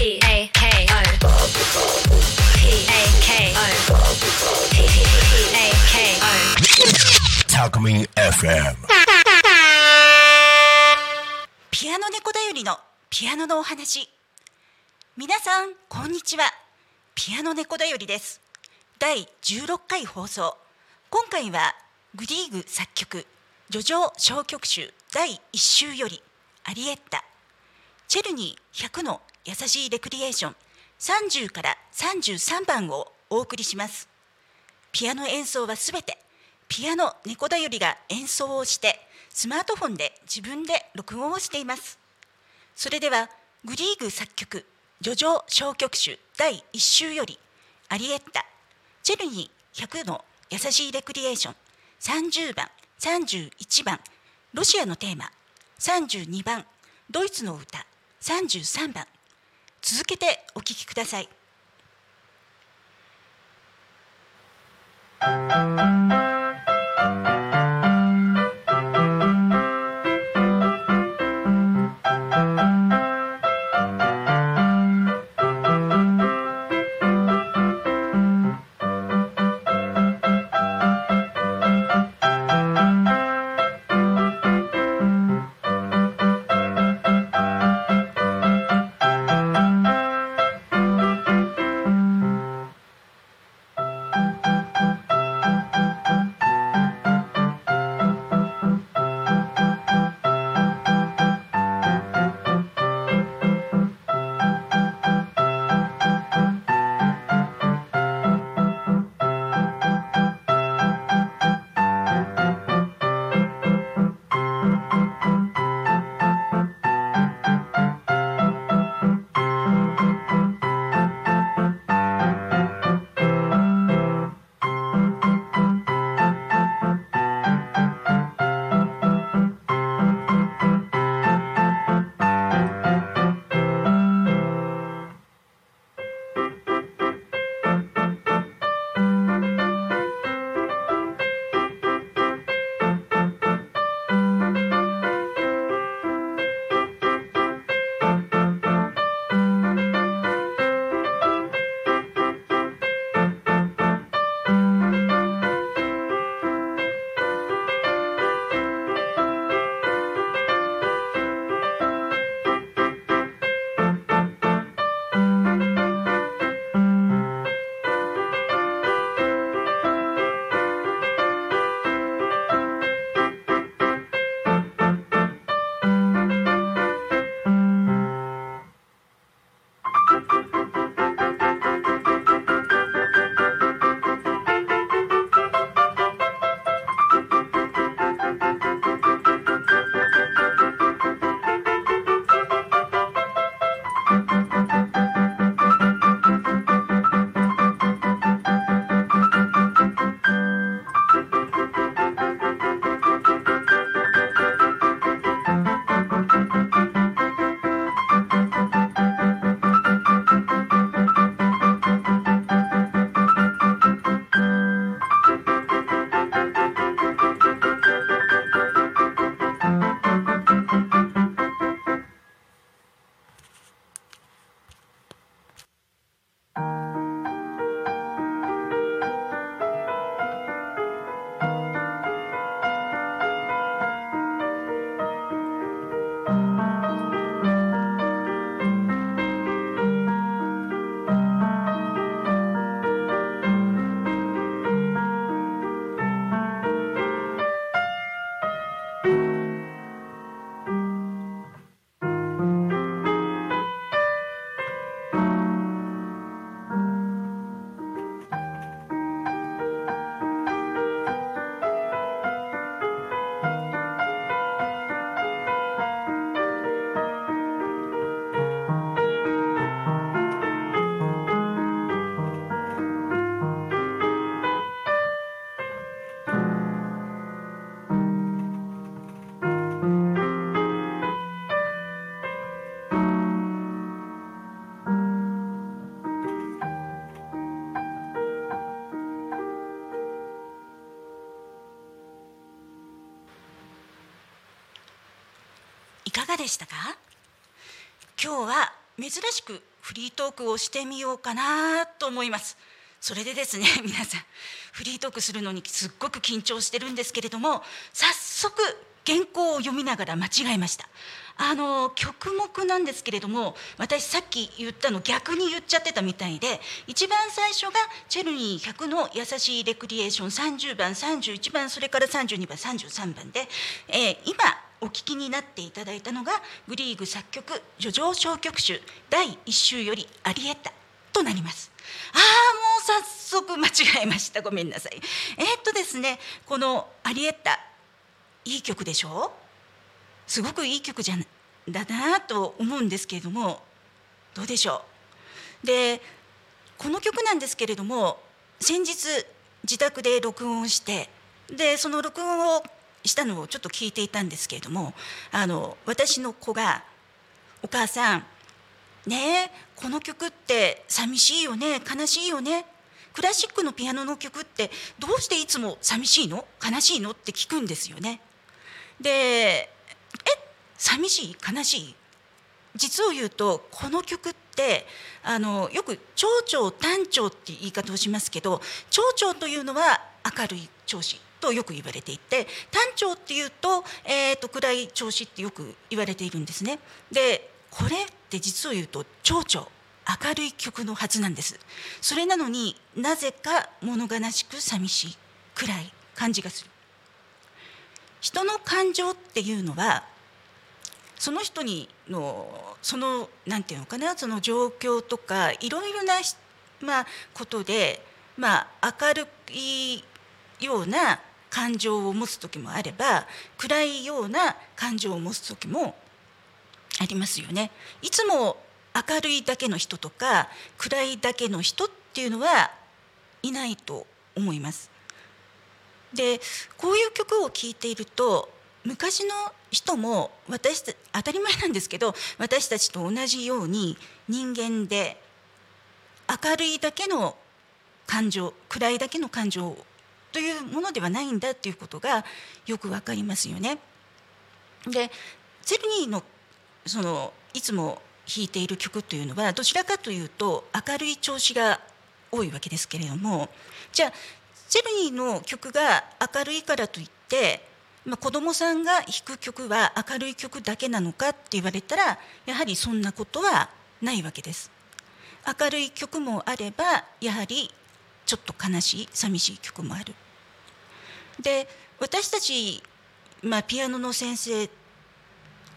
A K O P A K O P A K O タクミン FM ピアノ猫だよりのピアノのお話。皆さんこんにちは。ピアノ猫だよりです。第16回放送。今回はグリーグ作曲叙情小曲集第1集よりアリエッタ。チェルニー100の優しいレクリエーション。30から33番をお送りします。ピアノ演奏はすべて。ピアノ猫だよりが演奏をしてスマートフォンで自分で録音をしています。それではグリーグ作曲叙情小曲集第1集よりアリエッタチェルニー100の優しいレクリエーション30番31番ロシアのテーマ32番ドイツの歌33番続けてお聴きくださいい。かがでしたか？今日は珍しくフリートークをしてみようかなと思います。それでですね 皆さんフリートークするのにすっごく緊張してるんですけれども早速原稿を読みながら間違えました。あの曲目なんですけれども私さっき言ったの逆に言っちゃってたみたいで一番最初がチェルニー100の優しいレクリエーション30番31番それから32番33番で、えー、今お聞きになっていただいたのがグリーグ作曲「叙情小曲集第1週よりアリエッタ」となります。ああもう早速間違えましたごめんなさい。えー、っとですねこの「アリエッタ」いい曲でしょ？すごくいい曲じゃだなと思うんですけれどもどうでしょう？でこの曲なんですけれども先日自宅で録音してでその録音をしたのをちょっと聞いていたんですけれどもあの私の子が「お母さんねえこの曲って寂しいよね悲しいよねクラシックのピアノの曲ってどうしていつも寂しいの悲しいの?」って聞くんですよね。でえ寂しい悲しい実を言うとこの曲ってあのよく長調短調って言い方をしますけど長調というのは明るい調子とよく言われていて短調っていうと,、えーと、暗い調子ってよく言われているんですね。でこれって実を言うと長調明るい曲のはずなんですそれなのになぜか物悲しく寂しい暗い感じがする人の感情っていうのはその人にのその何て言うのかなその状況とかいろいろな、まあ、ことで、まあ、明るいような感情を持つ時もあれば暗いような感情を持つ時もありますよね。いつも明るいだけの人とか暗いだけの人っていうのはいないと思います。でこういう曲を聴いていると昔の人も私た当たり前なんですけど私たちと同じように人間で明るいだけの感情暗いだけの感情というものではないんだっていうことがよくわかりますよね。でゼルニーのそのいつも弾いている曲というのはどちらかというと明るい調子が多いわけですけれどもじゃあゼルニーの曲が明るいからといってまあ、子どもさんが弾く曲は明るい曲だけなのかって言われたらやはりそんなことはないわけです。明るい曲もあればやはりちょっと悲しい寂しい曲もある。で私たち、まあ、ピアノの先生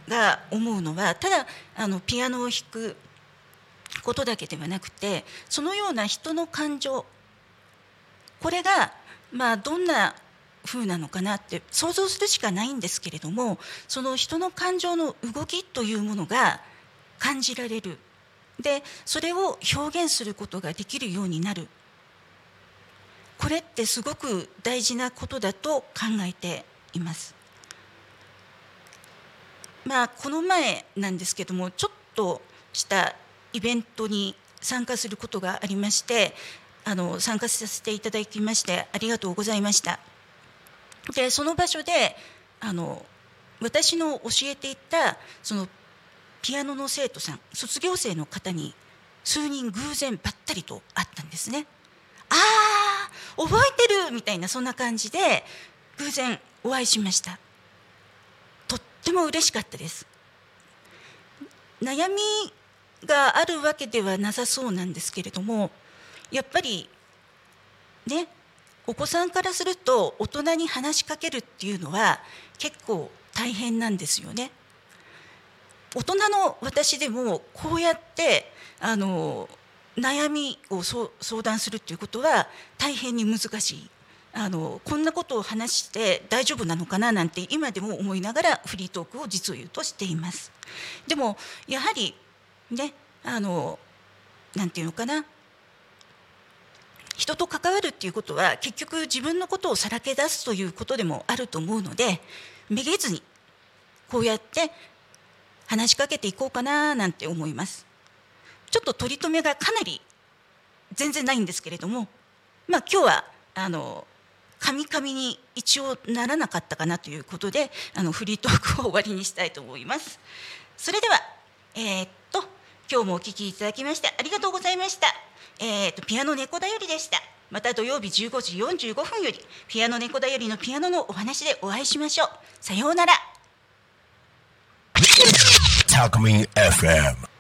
が思うのはただあのピアノを弾くことだけではなくてそのような人の感情これがまあどんな風なのかなって想像するしかないんですけれどもその人の感情の動きというものが感じられるでそれを表現することができるようになるれってすごく大事なことだと考えています。まあこの前なんですけどもちょっとしたイベントに参加することがありましてあの参加させていただきましてありがとうございました。でその場所であの私の教えていたそのピアノの生徒さん卒業生の方に数人偶然ばったりと会ったんですね。ああ覚えてるみたいなそんな感じで偶然お会いしましたとっても嬉しかったです悩みがあるわけではなさそうなんですけれどもやっぱりねお子さんからすると大人に話しかけるっていうのは結構大変なんですよね。大人の私でもこうやってあの悩みを相談するっていうことは大変に難しい。あのこんなことを話して大丈夫なのかななんて今でも思いながらフリートークを実を言うとしています。でもやはりねあのなんていうのかな。人と関わるっていうことは結局自分のことをさらけ出すということでもあると思うのでめげずにこうやって話しかけていこうかななんて思います。ちょっと取り留めがかなり全然ないんですけれども、まあ、今日はあの神々に一応ならなかったかなということであのフリートークを終わりにしたいと思います。それでは、えー、っと今日もお聞きいただきましてありがとうございました。えー、っとピアノ猫だよりでした。また土曜日15時45分よりピアノ猫だよりのピアノのお話でお会いしましょう。さようなら。タクミン FM